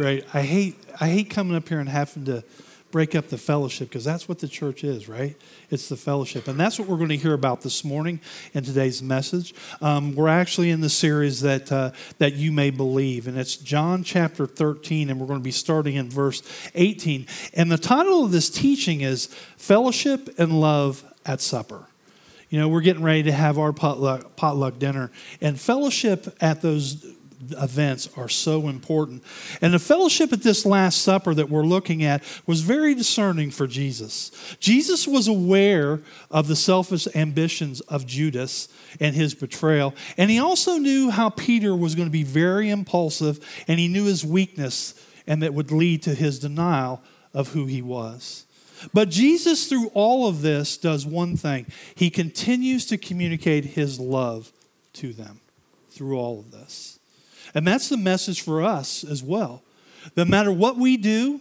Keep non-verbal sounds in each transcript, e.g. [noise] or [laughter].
Right. I hate I hate coming up here and having to break up the fellowship because that's what the church is, right? It's the fellowship. And that's what we're going to hear about this morning in today's message. Um, we're actually in the series that, uh, that you may believe, and it's John chapter 13, and we're going to be starting in verse 18. And the title of this teaching is Fellowship and Love at Supper. You know, we're getting ready to have our potluck, potluck dinner, and fellowship at those events are so important. And the fellowship at this Last Supper that we're looking at was very discerning for Jesus. Jesus was aware of the selfish ambitions of Judas and his betrayal, and he also knew how Peter was going to be very impulsive, and he knew his weakness, and that would lead to his denial of who he was. But Jesus, through all of this, does one thing he continues to communicate his love to them through all of this. And that's the message for us as well. No matter what we do,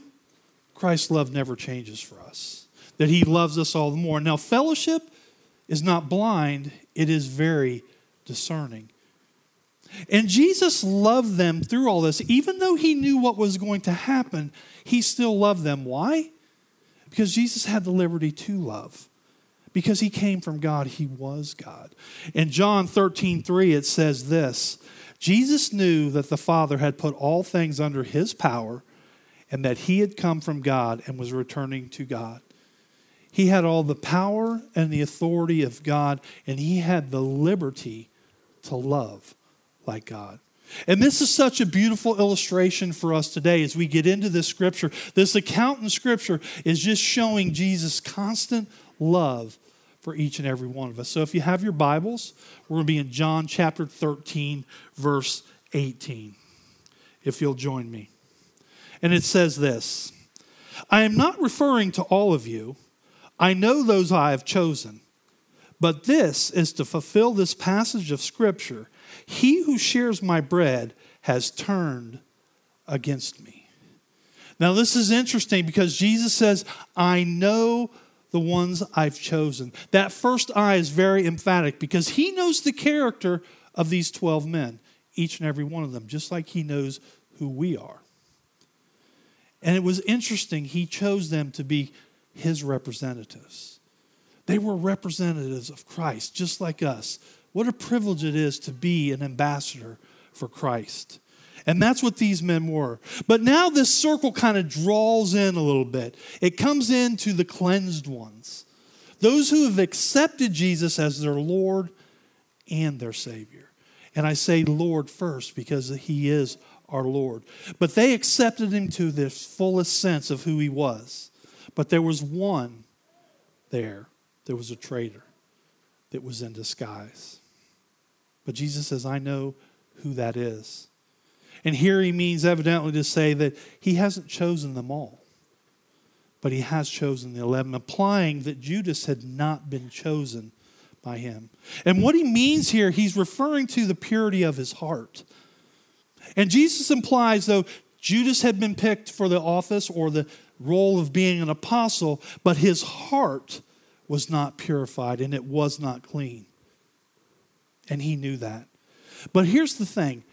Christ's love never changes for us, that He loves us all the more. Now, fellowship is not blind, it is very discerning. And Jesus loved them through all this. Even though He knew what was going to happen, He still loved them. Why? Because Jesus had the liberty to love. Because he came from God, he was God. In John 13, 3, it says this Jesus knew that the Father had put all things under his power and that he had come from God and was returning to God. He had all the power and the authority of God, and he had the liberty to love like God. And this is such a beautiful illustration for us today as we get into this scripture. This account in scripture is just showing Jesus' constant love for each and every one of us. So if you have your Bibles, we're going to be in John chapter 13, verse 18. If you'll join me. And it says this I am not referring to all of you. I know those I have chosen. But this is to fulfill this passage of Scripture. He who shares my bread has turned against me. Now, this is interesting because Jesus says, I know the ones I've chosen. That first I is very emphatic because he knows the character of these 12 men, each and every one of them, just like he knows who we are. And it was interesting, he chose them to be his representatives. They were representatives of Christ, just like us. What a privilege it is to be an ambassador for Christ. And that's what these men were. But now this circle kind of draws in a little bit. It comes into the cleansed ones, those who have accepted Jesus as their Lord and their Savior. And I say Lord first because He is our Lord. But they accepted Him to the fullest sense of who He was. But there was one there, there was a traitor that was in disguise. But Jesus says, I know who that is. And here he means evidently to say that he hasn't chosen them all, but he has chosen the 11, implying that Judas had not been chosen by him. And what he means here, he's referring to the purity of his heart. And Jesus implies, though, Judas had been picked for the office or the role of being an apostle, but his heart was not purified and it was not clean. And he knew that. But here's the thing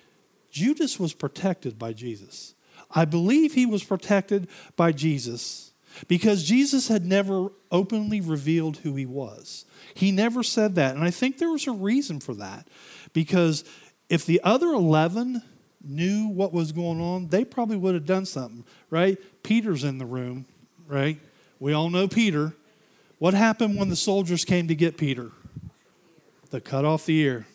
Judas was protected by Jesus. I believe he was protected by Jesus because Jesus had never openly revealed who he was. He never said that. And I think there was a reason for that because if the other 11 knew what was going on, they probably would have done something, right? Peter's in the room, right? We all know Peter. What happened when the soldiers came to get Peter? They cut off the ear.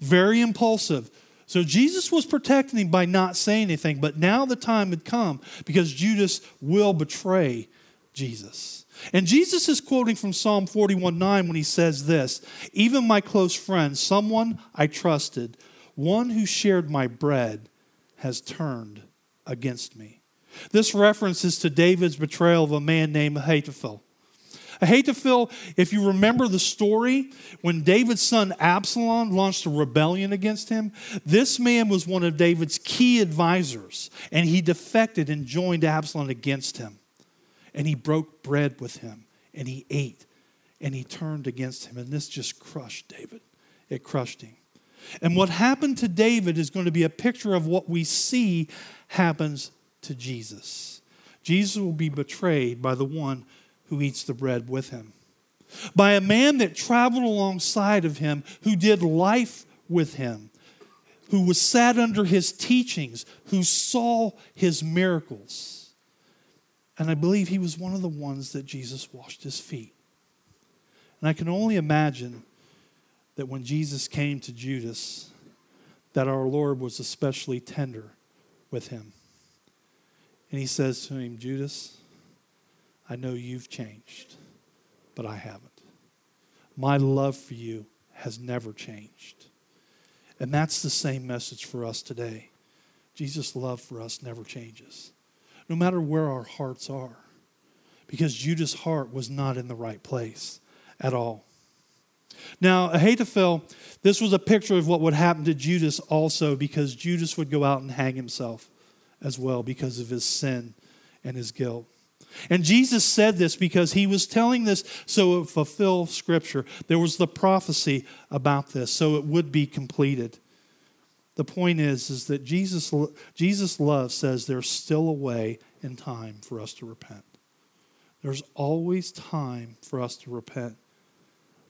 Very impulsive. So Jesus was protecting him by not saying anything, but now the time had come because Judas will betray Jesus. And Jesus is quoting from Psalm 41 9 when he says this Even my close friend, someone I trusted, one who shared my bread, has turned against me. This reference is to David's betrayal of a man named Ahithophel. Ahithophel, if you remember the story, when David's son Absalom launched a rebellion against him, this man was one of David's key advisors, and he defected and joined Absalom against him. And he broke bread with him, and he ate, and he turned against him. And this just crushed David. It crushed him. And what happened to David is going to be a picture of what we see happens to Jesus. Jesus will be betrayed by the one who eats the bread with him, by a man that traveled alongside of him, who did life with him, who was sat under his teachings, who saw his miracles. And I believe he was one of the ones that Jesus washed his feet. And I can only imagine that when Jesus came to Judas, that our Lord was especially tender with him. And he says to him, Judas, I know you've changed, but I haven't. My love for you has never changed. And that's the same message for us today. Jesus' love for us never changes, no matter where our hearts are, because Judas' heart was not in the right place at all. Now, Ahithophel, this was a picture of what would happen to Judas also, because Judas would go out and hang himself as well because of his sin and his guilt. And Jesus said this because he was telling this so it fulfill Scripture. There was the prophecy about this, so it would be completed. The point is, is that Jesus, Jesus' love says there's still a way and time for us to repent. There's always time for us to repent.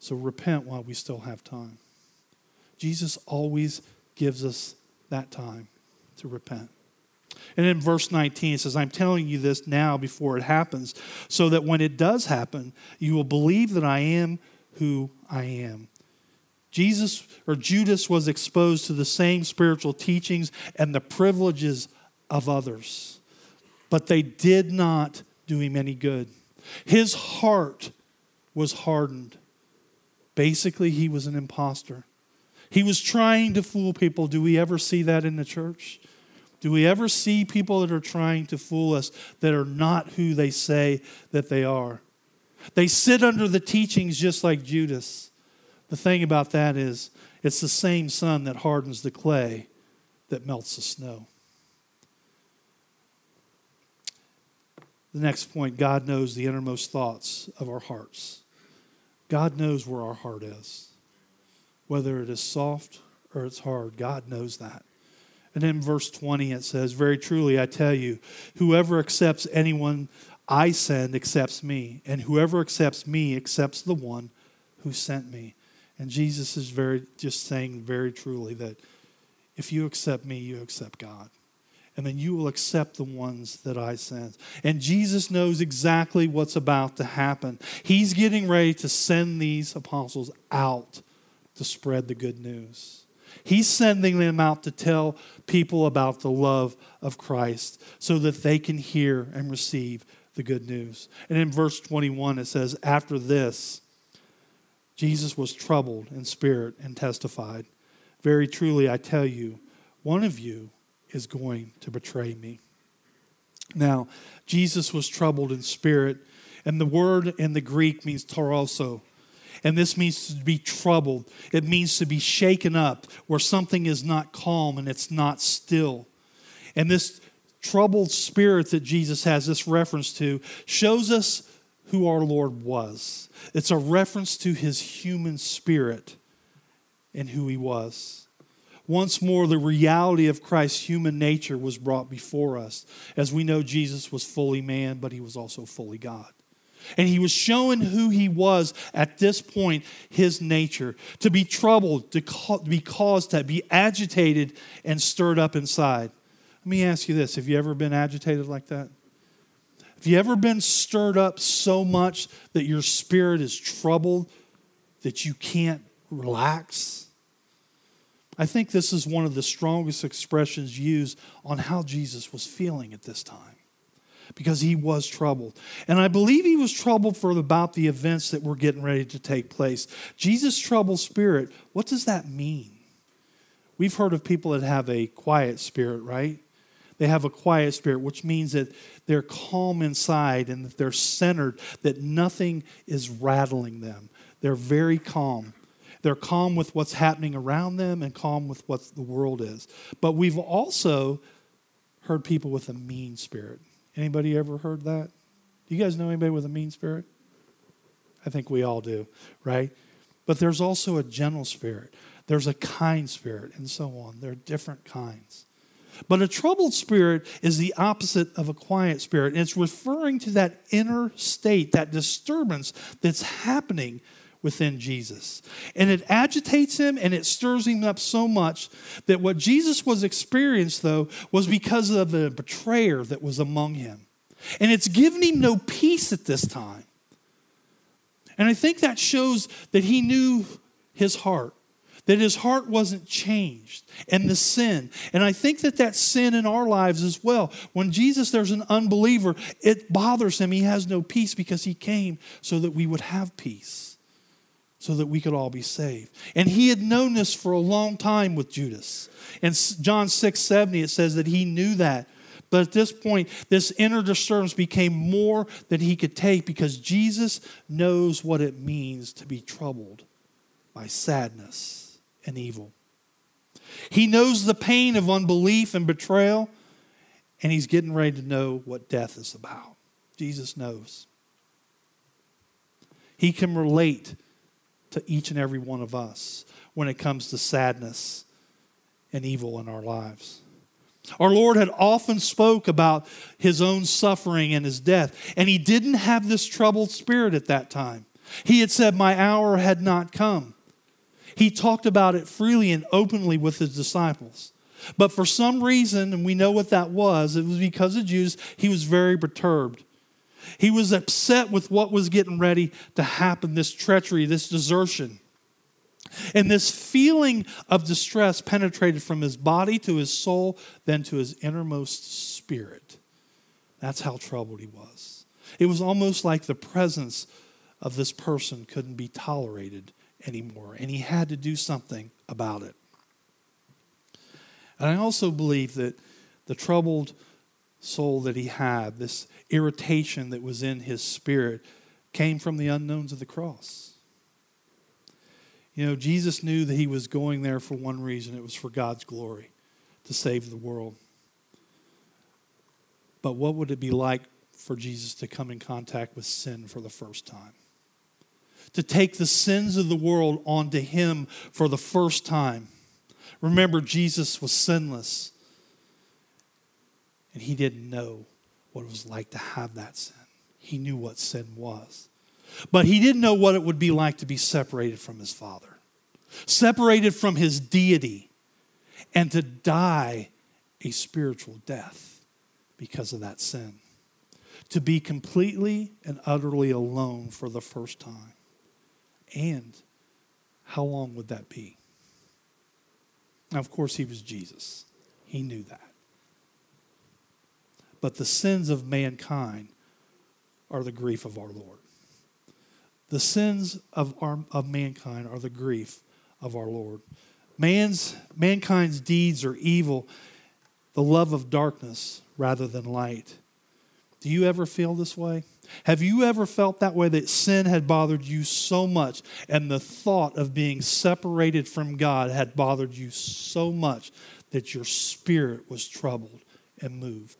So repent while we still have time. Jesus always gives us that time to repent. And in verse 19, it says, I'm telling you this now before it happens, so that when it does happen, you will believe that I am who I am. Jesus or Judas was exposed to the same spiritual teachings and the privileges of others, but they did not do him any good. His heart was hardened. Basically, he was an impostor. He was trying to fool people. Do we ever see that in the church? Do we ever see people that are trying to fool us that are not who they say that they are? They sit under the teachings just like Judas. The thing about that is, it's the same sun that hardens the clay that melts the snow. The next point God knows the innermost thoughts of our hearts. God knows where our heart is. Whether it is soft or it's hard, God knows that. And in verse 20, it says, Very truly, I tell you, whoever accepts anyone I send accepts me, and whoever accepts me accepts the one who sent me. And Jesus is very just saying very truly that if you accept me, you accept God and then you will accept the ones that I send. And Jesus knows exactly what's about to happen. He's getting ready to send these apostles out to spread the good news. He's sending them out to tell people about the love of Christ so that they can hear and receive the good news. And in verse 21, it says, After this, Jesus was troubled in spirit and testified, Very truly, I tell you, one of you is going to betray me. Now, Jesus was troubled in spirit, and the word in the Greek means tarasso. And this means to be troubled. It means to be shaken up, where something is not calm and it's not still. And this troubled spirit that Jesus has this reference to shows us who our Lord was. It's a reference to his human spirit and who he was once more the reality of Christ's human nature was brought before us. As we know, Jesus was fully man, but he was also fully God. And he was showing who he was at this point, his nature. To be troubled, to be caused, to be agitated and stirred up inside. Let me ask you this have you ever been agitated like that? Have you ever been stirred up so much that your spirit is troubled that you can't relax? I think this is one of the strongest expressions used on how Jesus was feeling at this time because he was troubled. And I believe he was troubled for about the events that were getting ready to take place. Jesus' troubled spirit, what does that mean? We've heard of people that have a quiet spirit, right? They have a quiet spirit, which means that they're calm inside and that they're centered, that nothing is rattling them. They're very calm. They're calm with what's happening around them and calm with what the world is. But we've also heard people with a mean spirit. Anybody ever heard that? Do you guys know anybody with a mean spirit? I think we all do, right? But there's also a gentle spirit. there's a kind spirit, and so on. There are different kinds. But a troubled spirit is the opposite of a quiet spirit. And it's referring to that inner state, that disturbance that's happening within Jesus. And it agitates him and it stirs him up so much that what Jesus was experienced, though, was because of the betrayer that was among him. And it's given him no peace at this time. And I think that shows that he knew his heart that his heart wasn't changed and the sin. And I think that that sin in our lives as well. When Jesus, there's an unbeliever, it bothers him. He has no peace because he came so that we would have peace, so that we could all be saved. And he had known this for a long time with Judas. In John 6 70, it says that he knew that. But at this point, this inner disturbance became more than he could take because Jesus knows what it means to be troubled by sadness and evil. He knows the pain of unbelief and betrayal, and he's getting ready to know what death is about. Jesus knows. He can relate to each and every one of us when it comes to sadness and evil in our lives. Our Lord had often spoke about his own suffering and his death, and he didn't have this troubled spirit at that time. He had said, "My hour had not come." He talked about it freely and openly with his disciples. But for some reason, and we know what that was, it was because of Jews, he was very perturbed. He was upset with what was getting ready to happen this treachery, this desertion. And this feeling of distress penetrated from his body to his soul, then to his innermost spirit. That's how troubled he was. It was almost like the presence of this person couldn't be tolerated anymore, and he had to do something about it. And I also believe that the troubled soul that he had, this irritation that was in his spirit, came from the unknowns of the cross. You know, Jesus knew that he was going there for one reason it was for God's glory, to save the world. But what would it be like for Jesus to come in contact with sin for the first time? to take the sins of the world onto him for the first time. Remember, Jesus was sinless, and he didn't know what it was like to have that sin. He knew what sin was. But he didn't know what it would be like to be separated from his Father, separated from his deity, and to die a spiritual death because of that sin. To be completely and utterly alone for the first time. And how long would that be? Now, of course, he was Jesus. He knew that. But the sins of mankind are the grief of our Lord. The sins of, our, of mankind are the grief of our Lord. Man's, mankind's deeds are evil, the love of darkness rather than light. Do you ever feel this way? Have you ever felt that way that sin had bothered you so much and the thought of being separated from God had bothered you so much that your spirit was troubled and moved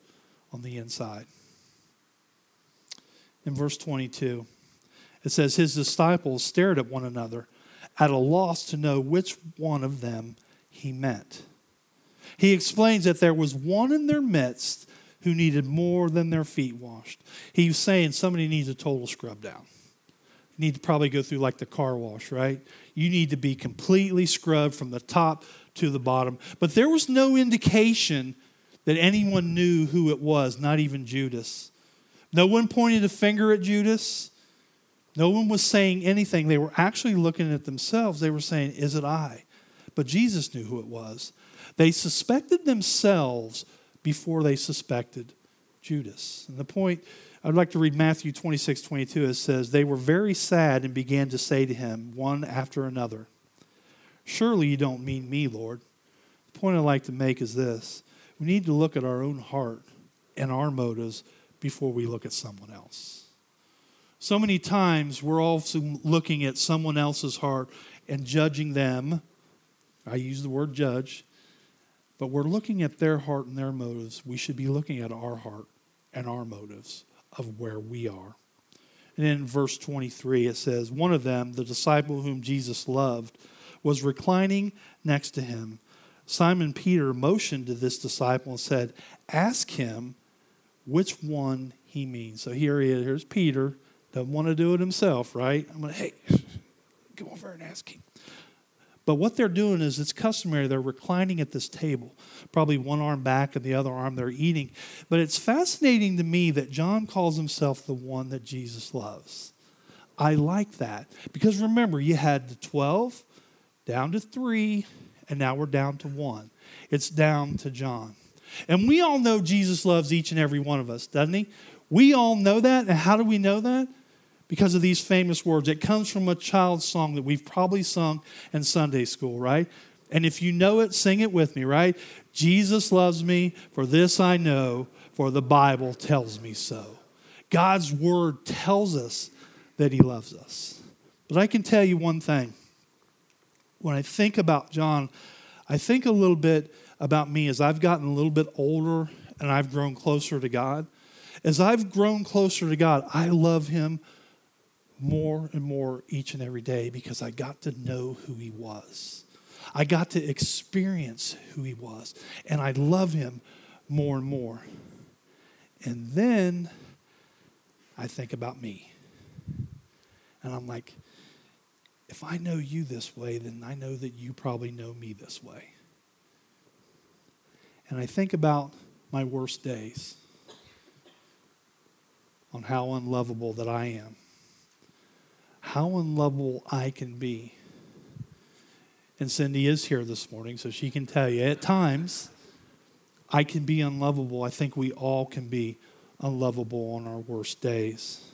on the inside? In verse 22, it says, His disciples stared at one another at a loss to know which one of them he meant. He explains that there was one in their midst who needed more than their feet washed. He was saying somebody needs a total scrub down. You need to probably go through like the car wash, right? You need to be completely scrubbed from the top to the bottom. But there was no indication that anyone knew who it was, not even Judas. No one pointed a finger at Judas. No one was saying anything. They were actually looking at themselves. They were saying, Is it I? But Jesus knew who it was. They suspected themselves before they suspected Judas. And the point, I'd like to read Matthew 26, 22. It says, They were very sad and began to say to him, one after another, Surely you don't mean me, Lord. The point I'd like to make is this we need to look at our own heart and our motives before we look at someone else. So many times we're also looking at someone else's heart and judging them. I use the word judge but we're looking at their heart and their motives. We should be looking at our heart and our motives of where we are. And in verse 23, it says, One of them, the disciple whom Jesus loved, was reclining next to him. Simon Peter motioned to this disciple and said, Ask him which one he means. So here he is. Here's Peter. Doesn't want to do it himself, right? I'm going to, hey, [laughs] go over and ask him. But what they're doing is it's customary. They're reclining at this table, probably one arm back and the other arm they're eating. But it's fascinating to me that John calls himself the one that Jesus loves. I like that because remember, you had the 12 down to three, and now we're down to one. It's down to John. And we all know Jesus loves each and every one of us, doesn't he? We all know that. And how do we know that? Because of these famous words. It comes from a child's song that we've probably sung in Sunday school, right? And if you know it, sing it with me, right? Jesus loves me, for this I know, for the Bible tells me so. God's word tells us that he loves us. But I can tell you one thing. When I think about John, I think a little bit about me as I've gotten a little bit older and I've grown closer to God. As I've grown closer to God, I love him more and more each and every day because I got to know who he was. I got to experience who he was. And I love him more and more. And then I think about me. And I'm like, if I know you this way, then I know that you probably know me this way. And I think about my worst days on how unlovable that I am, how unlovable I can be. And Cindy is here this morning, so she can tell you at times I can be unlovable. I think we all can be unlovable on our worst days.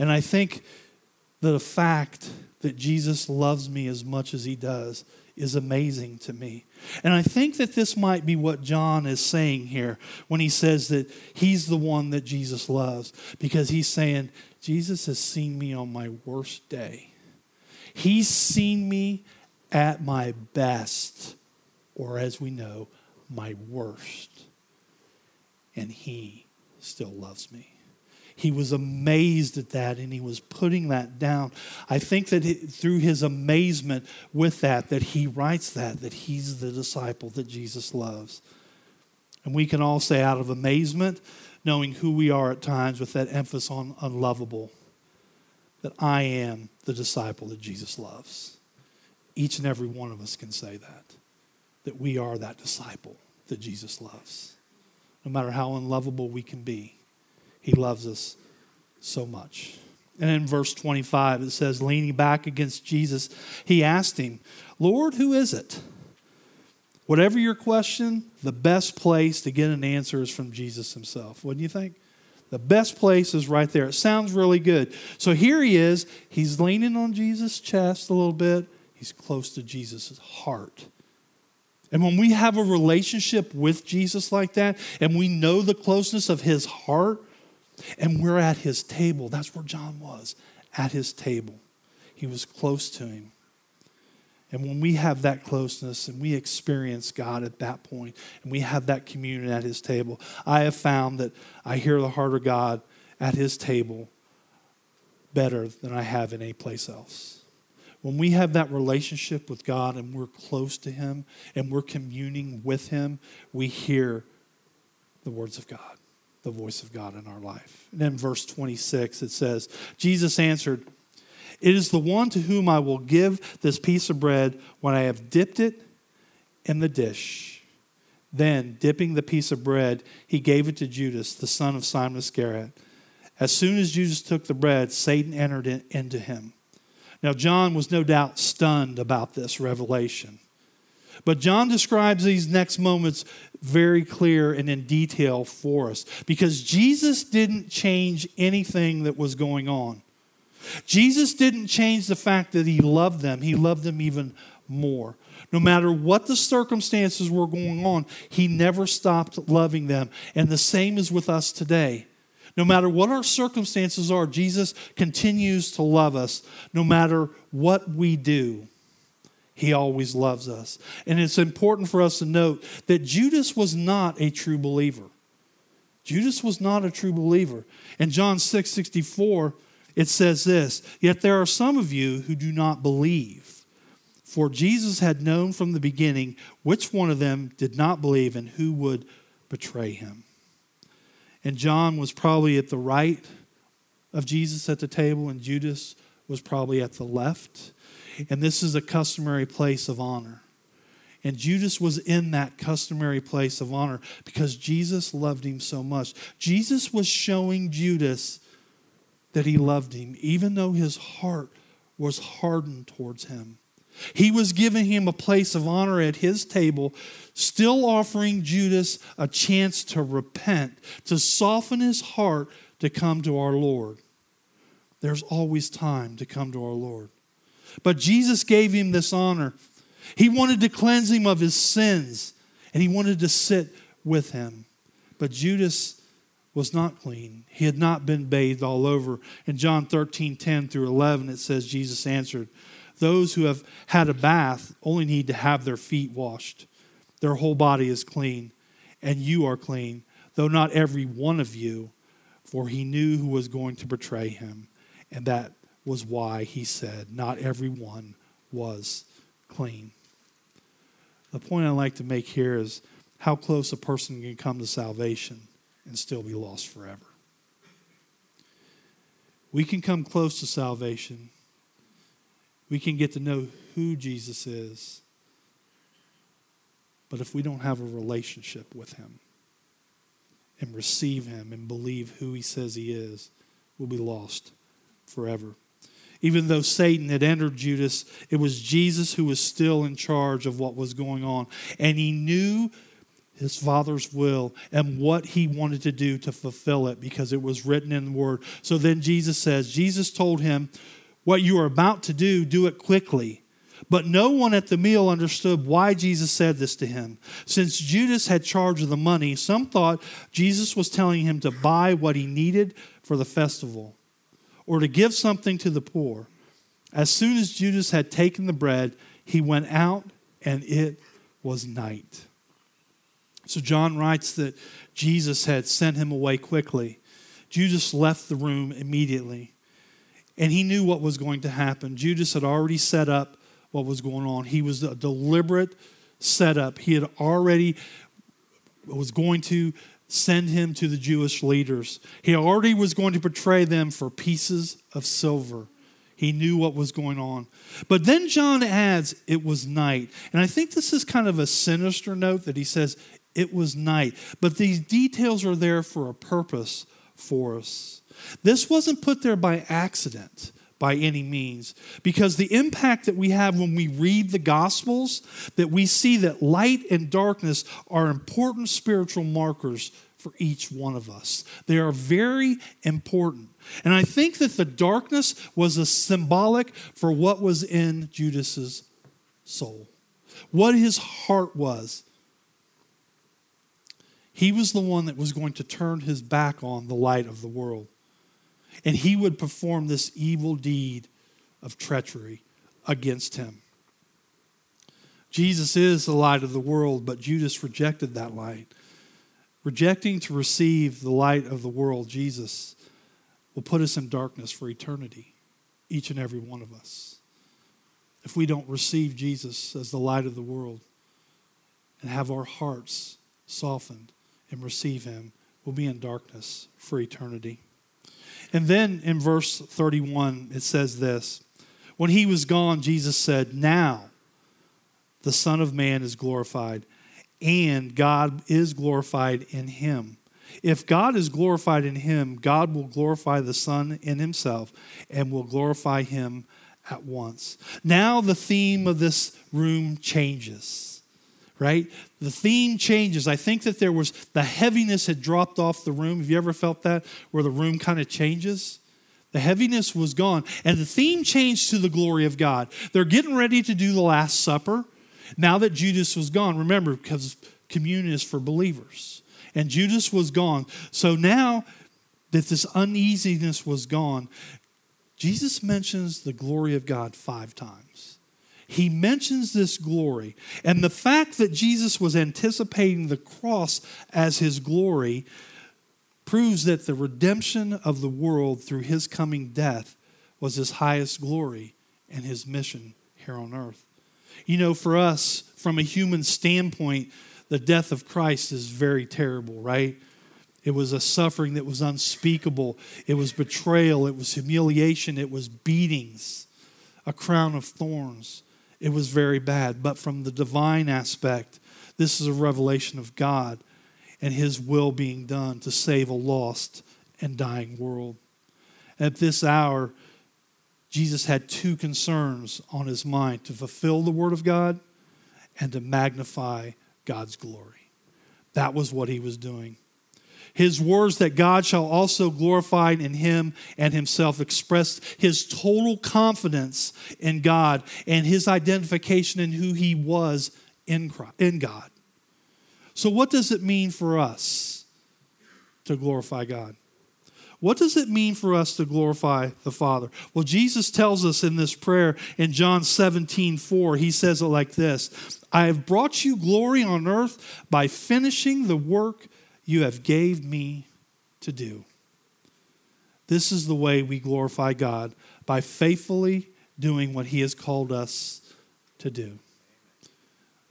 And I think the fact that Jesus loves me as much as he does is amazing to me. And I think that this might be what John is saying here when he says that he's the one that Jesus loves, because he's saying, Jesus has seen me on my worst day. He's seen me at my best, or as we know, my worst. And he still loves me. He was amazed at that and he was putting that down. I think that through his amazement with that, that he writes that, that he's the disciple that Jesus loves. And we can all say out of amazement, knowing who we are at times with that emphasis on unlovable, that I am the disciple that Jesus loves. Each and every one of us can say that, that we are that disciple that Jesus loves. No matter how unlovable we can be, he loves us so much. And in verse 25, it says, leaning back against Jesus, he asked him, Lord, who is it? Whatever your question, the best place to get an answer is from Jesus himself. Wouldn't you think? The best place is right there. It sounds really good. So here he is. He's leaning on Jesus' chest a little bit. He's close to Jesus' heart. And when we have a relationship with Jesus like that, and we know the closeness of his heart, and we're at his table. That's where John was, at his table. He was close to him. And when we have that closeness and we experience God at that point and we have that communion at his table, I have found that I hear the heart of God at his table better than I have in any place else. When we have that relationship with God and we're close to him and we're communing with him, we hear the words of God the voice of God in our life. And then verse 26, it says, Jesus answered, It is the one to whom I will give this piece of bread when I have dipped it in the dish. Then, dipping the piece of bread, he gave it to Judas, the son of Simon Iscariot. As soon as Judas took the bread, Satan entered into him. Now, John was no doubt stunned about this revelation. But John describes these next moments very clear and in detail for us because Jesus didn't change anything that was going on. Jesus didn't change the fact that he loved them, he loved them even more. No matter what the circumstances were going on, he never stopped loving them. And the same is with us today. No matter what our circumstances are, Jesus continues to love us no matter what we do. He always loves us. And it's important for us to note that Judas was not a true believer. Judas was not a true believer. In John 6 64, it says this Yet there are some of you who do not believe. For Jesus had known from the beginning which one of them did not believe and who would betray him. And John was probably at the right of Jesus at the table, and Judas was probably at the left. And this is a customary place of honor. And Judas was in that customary place of honor because Jesus loved him so much. Jesus was showing Judas that he loved him, even though his heart was hardened towards him. He was giving him a place of honor at his table, still offering Judas a chance to repent, to soften his heart to come to our Lord. There's always time to come to our Lord. But Jesus gave him this honor. He wanted to cleanse him of his sins, and he wanted to sit with him. But Judas was not clean. He had not been bathed all over. In John 13, 10 through 11, it says, Jesus answered, Those who have had a bath only need to have their feet washed. Their whole body is clean, and you are clean, though not every one of you, for he knew who was going to betray him. And that was why he said, Not everyone was clean. The point I like to make here is how close a person can come to salvation and still be lost forever. We can come close to salvation. We can get to know who Jesus is. But if we don't have a relationship with him and receive him and believe who he says he is, we'll be lost forever. Even though Satan had entered Judas, it was Jesus who was still in charge of what was going on. And he knew his father's will and what he wanted to do to fulfill it because it was written in the word. So then Jesus says, Jesus told him, What you are about to do, do it quickly. But no one at the meal understood why Jesus said this to him. Since Judas had charge of the money, some thought Jesus was telling him to buy what he needed for the festival or to give something to the poor. As soon as Judas had taken the bread, he went out, and it was night. So John writes that Jesus had sent him away quickly. Judas left the room immediately, and he knew what was going to happen. Judas had already set up what was going on. He was a deliberate setup. He had already was going to send him to the Jewish leaders. He already was going to betray them for pieces of silver. He knew what was going on. But then John adds, it was night. And I think this is kind of a sinister note that he says, it was night. But these details are there for a purpose for us. This wasn't put there by accident by any means. Because the impact that we have when we read the Gospels, that we see that light and darkness are important spiritual markers for each one of us. They are very important. And I think that the darkness was a symbolic for what was in Judas's soul, what his heart was. He was the one that was going to turn his back on the light of the world and he would perform this evil deed of treachery against him. Jesus is the light of the world, but Judas rejected that light. Rejecting to receive the light of the world, Jesus will put us in darkness for eternity, each and every one of us. If we don't receive Jesus as the light of the world and have our hearts softened and receive him, we'll be in darkness for eternity. And then in verse 31, it says this When he was gone, Jesus said, Now the Son of Man is glorified, and God is glorified in him. If God is glorified in him, God will glorify the Son in himself and will glorify him at once. Now the theme of this room changes right? The theme changes. I think that there was the heaviness had dropped off the room. Have you ever felt that where the room kind of changes? The heaviness was gone, and the theme changed to the glory of God. They're getting ready to do the Last Supper now that Judas was gone. Remember, because communion is for believers, and Judas was gone. So now that this uneasiness was gone, Jesus mentions the glory of God five times he mentions this glory. And the fact that Jesus was anticipating the cross as his glory proves that the redemption of the world through his coming death was his highest glory and his mission here on earth. You know, for us, from a human standpoint, the death of Christ is very terrible, right? It was a suffering that was unspeakable. It was betrayal. It was humiliation. It was beatings, a crown of thorns. It was very bad. But from the divine aspect, this is a revelation of God and His will being done to save a lost and dying world. At this hour, Jesus had two concerns on his mind to fulfill the Word of God and to magnify God's glory. That was what he was doing. His words that God shall also glorify in him and himself expressed his total confidence in God and his identification in who he was in, Christ, in God. So, what does it mean for us to glorify God? What does it mean for us to glorify the Father? Well, Jesus tells us in this prayer in John 17, 4, he says it like this I have brought you glory on earth by finishing the work you have gave me to do. This is the way we glorify God by faithfully doing what he has called us to do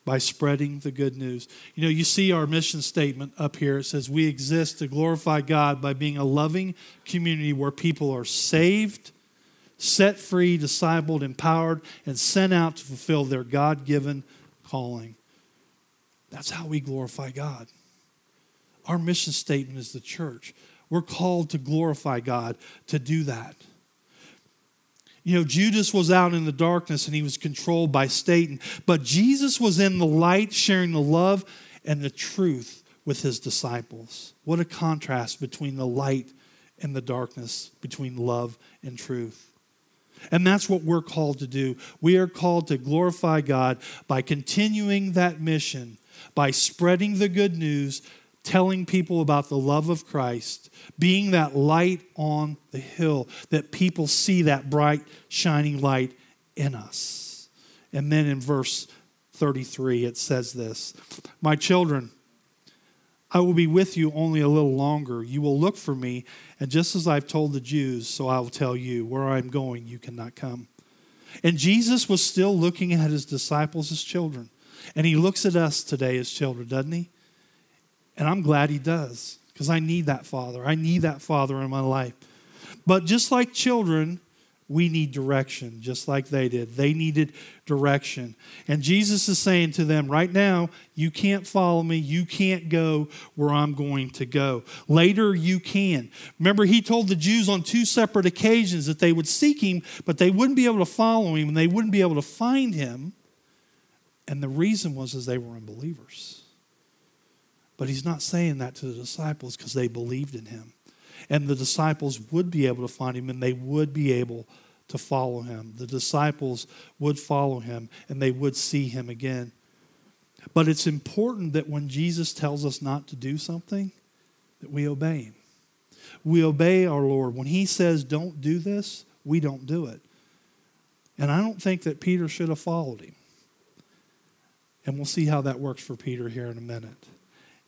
by spreading the good news. You know, you see our mission statement up here. It says, We exist to glorify God by being a loving community where people are saved, set free, discipled, empowered, and sent out to fulfill their God given calling. That's how we glorify God. Our mission statement is the church. We're called to glorify God, to do that. You know, Judas was out in the darkness and he was controlled by Satan, but Jesus was in the light, sharing the love and the truth with his disciples. What a contrast between the light and the darkness, between love and truth. And that's what we're called to do. We are called to glorify God by continuing that mission, by spreading the good news, telling people about the love of Christ, being that light on the hill, that people see that bright, shining light in us. And then in verse 33, it says this My children, I will be with you only a little longer. You will look for me, and just as I've told the Jews, so I will tell you, where I'm going, you cannot come. And Jesus was still looking at his disciples as children. And he looks at us today as children, doesn't he? And I'm glad he does because I need that father. I need that father in my life. But just like children, we need direction, just like they did. They needed direction. And Jesus is saying to them, right now, you can't follow me. You can't go where I'm going to go. Later, you can. Remember, he told the Jews on two separate occasions that they would seek him, but they wouldn't be able to follow him and they wouldn't be able to find him. And the reason was is they were unbelievers. But he's not saying that to the disciples because they believed in him. And the disciples would be able to find him and they would be able to follow him. The disciples would follow him and they would see him again. But it's important that when Jesus tells us not to do something, that we obey him. We obey our Lord. When he says, don't do this, we don't do it. And I don't think that Peter should have followed him. And we'll see how that works for Peter here in a minute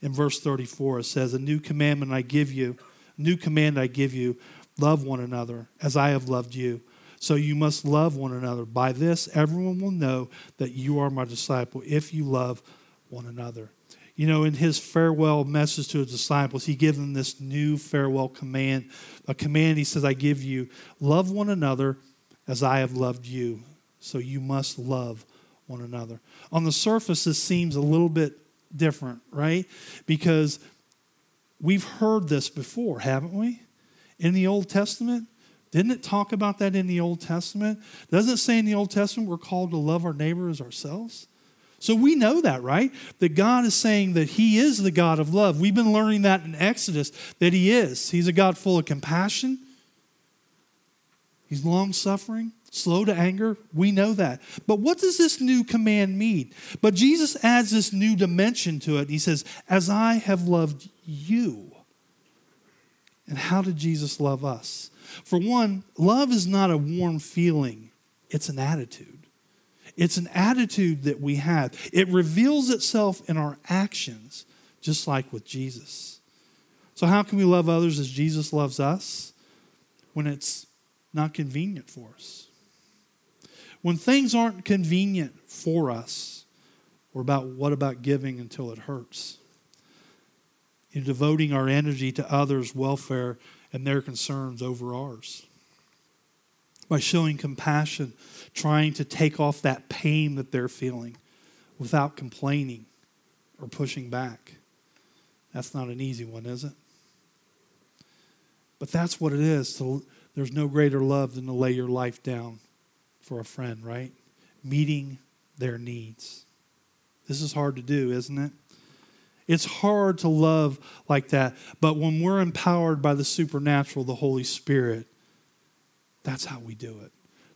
in verse 34 it says a new commandment i give you new command i give you love one another as i have loved you. So you must love one another. By this everyone will know that you are my disciple if you love one another. You know in his farewell message to his disciples he gives them this new farewell command a command. He says i give you love one another as i have loved you. So you must love one another. On the surface this seems a little bit different, right? Because we've heard this before, haven't we? In the Old Testament. Didn't it talk about that in the Old Testament? Doesn't it say in the Old Testament we're called to love our neighbor as ourselves? So we know that, right? That God is saying that He is the God of love. We've been learning that in Exodus, that He is. He's a God full of compassion, He's long suffering, slow to anger. We know that. But what does this new command mean? But Jesus adds this new dimension to it. He says, As I have loved you. And how did Jesus love us? For one, love is not a warm feeling, it's an attitude. It's an attitude that we have. It reveals itself in our actions, just like with Jesus. So, how can we love others as Jesus loves us when it's not convenient for us? When things aren't convenient for us, or about what about giving until it hurts? In devoting our energy to others' welfare and their concerns over ours. By showing compassion, trying to take off that pain that they're feeling without complaining or pushing back. That's not an easy one, is it? But that's what it is. To, there's no greater love than to lay your life down for a friend, right? Meeting their needs. This is hard to do, isn't it? It's hard to love like that. But when we're empowered by the supernatural, the Holy Spirit, that's how we do it.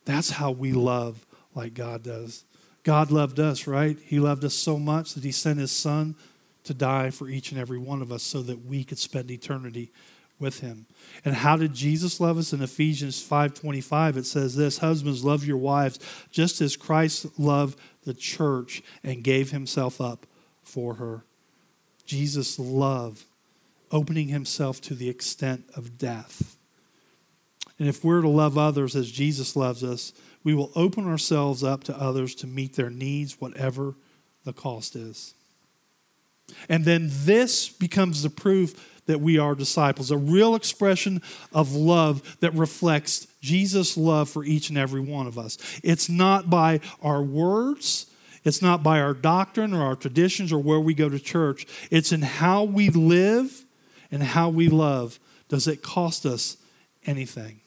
That's how we love like God does. God loved us, right? He loved us so much that He sent His Son to die for each and every one of us so that we could spend eternity with him. And how did Jesus love us? In Ephesians 5:25 it says this, husbands love your wives just as Christ loved the church and gave himself up for her. Jesus love opening himself to the extent of death. And if we're to love others as Jesus loves us, we will open ourselves up to others to meet their needs, whatever the cost is. And then this becomes the proof that we are disciples, a real expression of love that reflects Jesus' love for each and every one of us. It's not by our words, it's not by our doctrine or our traditions or where we go to church. It's in how we live and how we love. Does it cost us anything?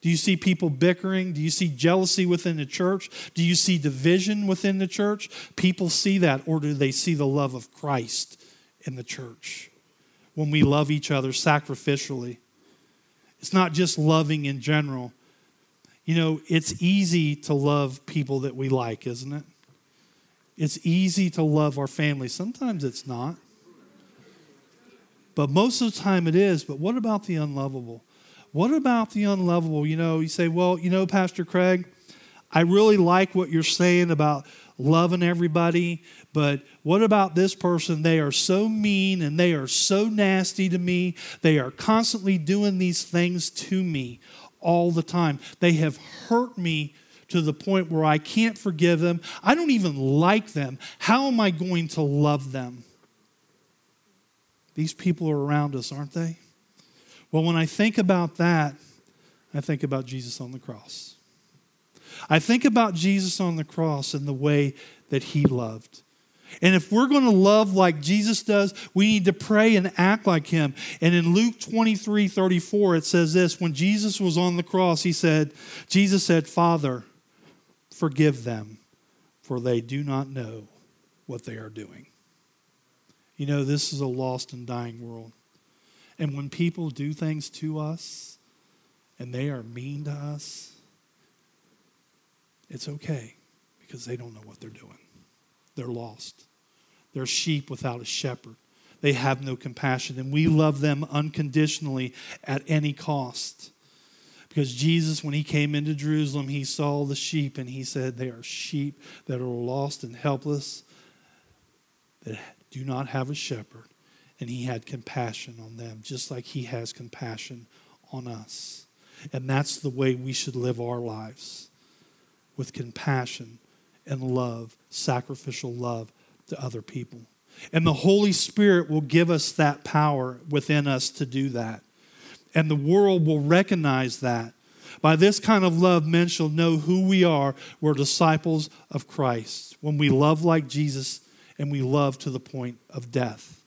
Do you see people bickering? Do you see jealousy within the church? Do you see division within the church? People see that, or do they see the love of Christ in the church when we love each other sacrificially? It's not just loving in general. You know, it's easy to love people that we like, isn't it? It's easy to love our family. Sometimes it's not. But most of the time it is. But what about the unlovable? What about the unlovable? You know, you say, well, you know, Pastor Craig, I really like what you're saying about loving everybody, but what about this person? They are so mean and they are so nasty to me. They are constantly doing these things to me all the time. They have hurt me to the point where I can't forgive them. I don't even like them. How am I going to love them? These people are around us, aren't they? Well, when I think about that, I think about Jesus on the cross. I think about Jesus on the cross and the way that he loved. And if we're going to love like Jesus does, we need to pray and act like him. And in Luke 23 34, it says this When Jesus was on the cross, he said, Jesus said, Father, forgive them, for they do not know what they are doing. You know, this is a lost and dying world. And when people do things to us and they are mean to us, it's okay because they don't know what they're doing. They're lost. They're sheep without a shepherd. They have no compassion. And we love them unconditionally at any cost. Because Jesus, when he came into Jerusalem, he saw the sheep and he said, They are sheep that are lost and helpless, that do not have a shepherd and he had compassion on them, just like he has compassion on us. And that's the way we should live our lives with compassion and love, sacrificial love to other people. And the Holy Spirit will give us that power within us to do that. And the world will recognize that. By this kind of love, men shall know who we are. We're disciples of Christ. When we love like Jesus and we love to the point of death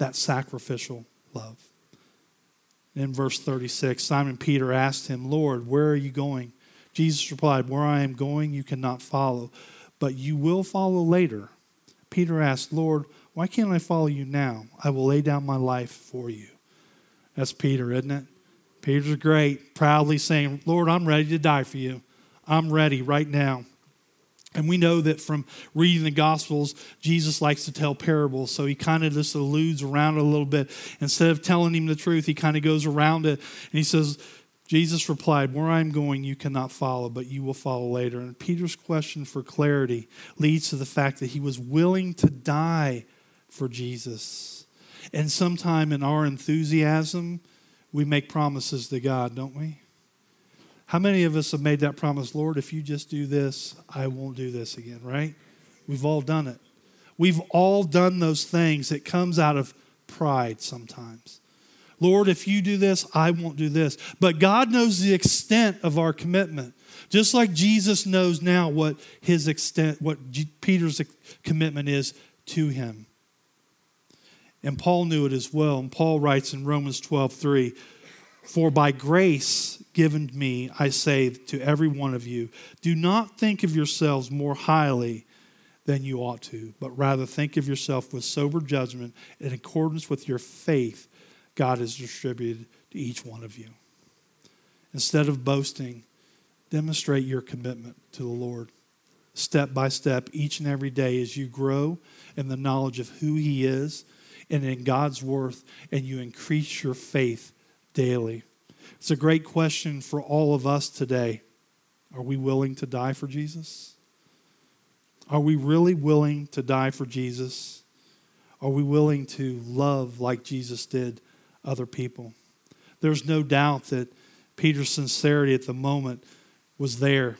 that sacrificial love. In verse 36, Simon Peter asked him, Lord, where are you going? Jesus replied, Where I am going, you cannot follow, but you will follow later. Peter asked, Lord, why can't I follow you now? I will lay down my life for you. That's Peter, isn't it? Peter's great, proudly saying, Lord, I'm ready to die for you. I'm ready right now. And we know that from reading the Gospels, Jesus likes to tell parables. So he kind of just alludes around it a little bit. Instead of telling him the truth, he kind of goes around it. And he says, Jesus replied, Where I'm going, you cannot follow, but you will follow later. And Peter's question for clarity leads to the fact that he was willing to die for Jesus. And sometime in our enthusiasm, we make promises to God, don't we? How many of us have made that promise, Lord, if you just do this, I won't do this again, right? We've all done it. We've all done those things. It comes out of pride sometimes. Lord, if you do this, I won't do this. But God knows the extent of our commitment. Just like Jesus knows now what his extent, what Peter's commitment is to him. And Paul knew it as well. And Paul writes in Romans 12, 3, For by grace given me, I say to every one of you, do not think of yourselves more highly than you ought to, but rather think of yourself with sober judgment in accordance with your faith God has distributed to each one of you. Instead of boasting, demonstrate your commitment to the Lord step by step each and every day as you grow in the knowledge of who He is and in God's worth, and you increase your faith daily. It's a great question for all of us today. Are we willing to die for Jesus? Are we really willing to die for Jesus? Are we willing to love like Jesus did other people? There's no doubt that Peter's sincerity at the moment was there.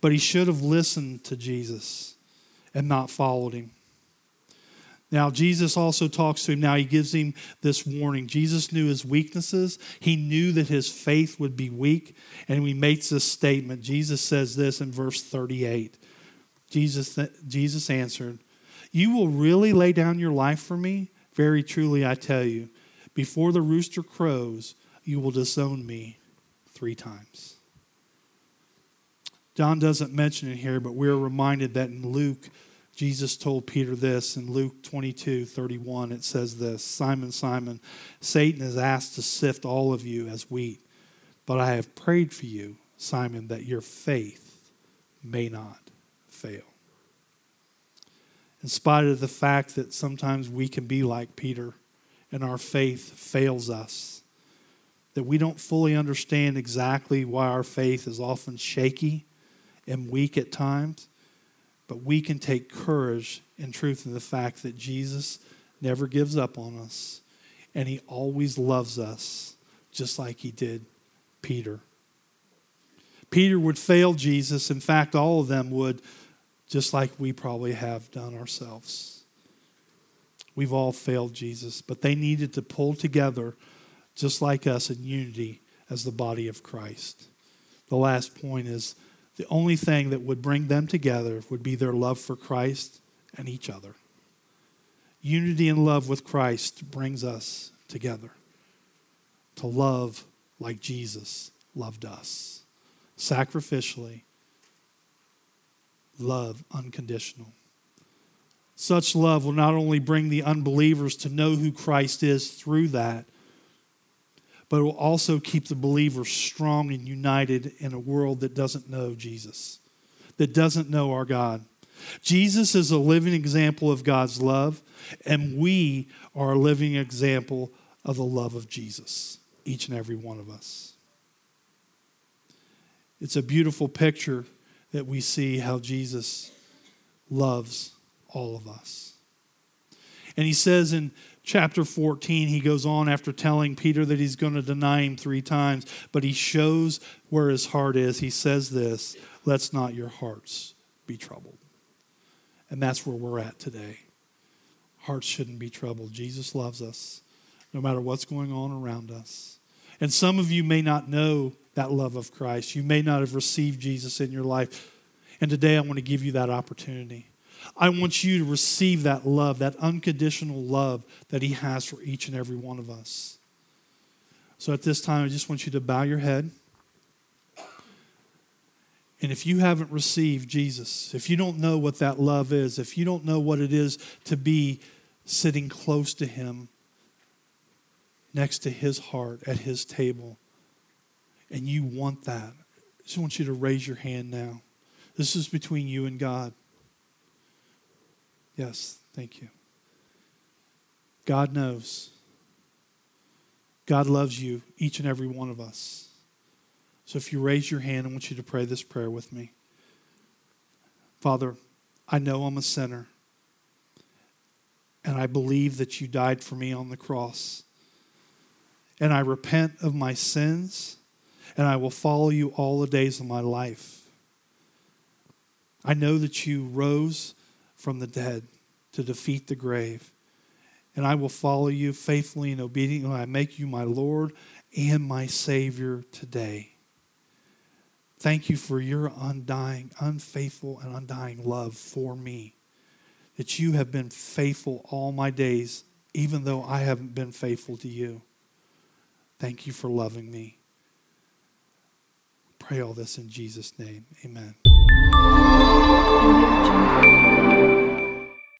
But he should have listened to Jesus and not followed him. Now, Jesus also talks to him. Now, he gives him this warning. Jesus knew his weaknesses. He knew that his faith would be weak. And he makes this statement. Jesus says this in verse 38. Jesus, Jesus answered, You will really lay down your life for me? Very truly, I tell you, before the rooster crows, you will disown me three times. John doesn't mention it here, but we're reminded that in Luke, Jesus told Peter this in Luke 22 31. It says this Simon, Simon, Satan has asked to sift all of you as wheat, but I have prayed for you, Simon, that your faith may not fail. In spite of the fact that sometimes we can be like Peter and our faith fails us, that we don't fully understand exactly why our faith is often shaky and weak at times, but we can take courage and truth in the fact that Jesus never gives up on us and he always loves us just like he did Peter. Peter would fail Jesus. In fact, all of them would, just like we probably have done ourselves. We've all failed Jesus, but they needed to pull together just like us in unity as the body of Christ. The last point is the only thing that would bring them together would be their love for Christ and each other. Unity and love with Christ brings us together to love like Jesus loved us, sacrificially, love unconditional. Such love will not only bring the unbelievers to know who Christ is through that, but it will also keep the believers strong and united in a world that doesn't know Jesus, that doesn't know our God. Jesus is a living example of God's love, and we are a living example of the love of Jesus, each and every one of us. It's a beautiful picture that we see how Jesus loves all of us. And he says in chapter 14, he goes on after telling Peter that he's going to deny him three times, but he shows where his heart is. He says this Let's not your hearts be troubled. And that's where we're at today. Hearts shouldn't be troubled. Jesus loves us no matter what's going on around us. And some of you may not know that love of Christ. You may not have received Jesus in your life. And today I want to give you that opportunity. I want you to receive that love, that unconditional love that He has for each and every one of us. So at this time, I just want you to bow your head. And if you haven't received Jesus, if you don't know what that love is, if you don't know what it is to be sitting close to Him, next to His heart, at His table, and you want that, I just want you to raise your hand now. This is between you and God. Yes, thank you. God knows. God loves you, each and every one of us. So if you raise your hand, I want you to pray this prayer with me. Father, I know I'm a sinner, and I believe that you died for me on the cross. And I repent of my sins, and I will follow you all the days of my life. I know that you rose from the dead to defeat the grave, and I will follow you faithfully and obediently. I make you my Lord and my Savior today. Thank you for your undying, unfaithful, and undying love for me. That you have been faithful all my days, even though I haven't been faithful to you. Thank you for loving me. Pray all this in Jesus' name. Amen.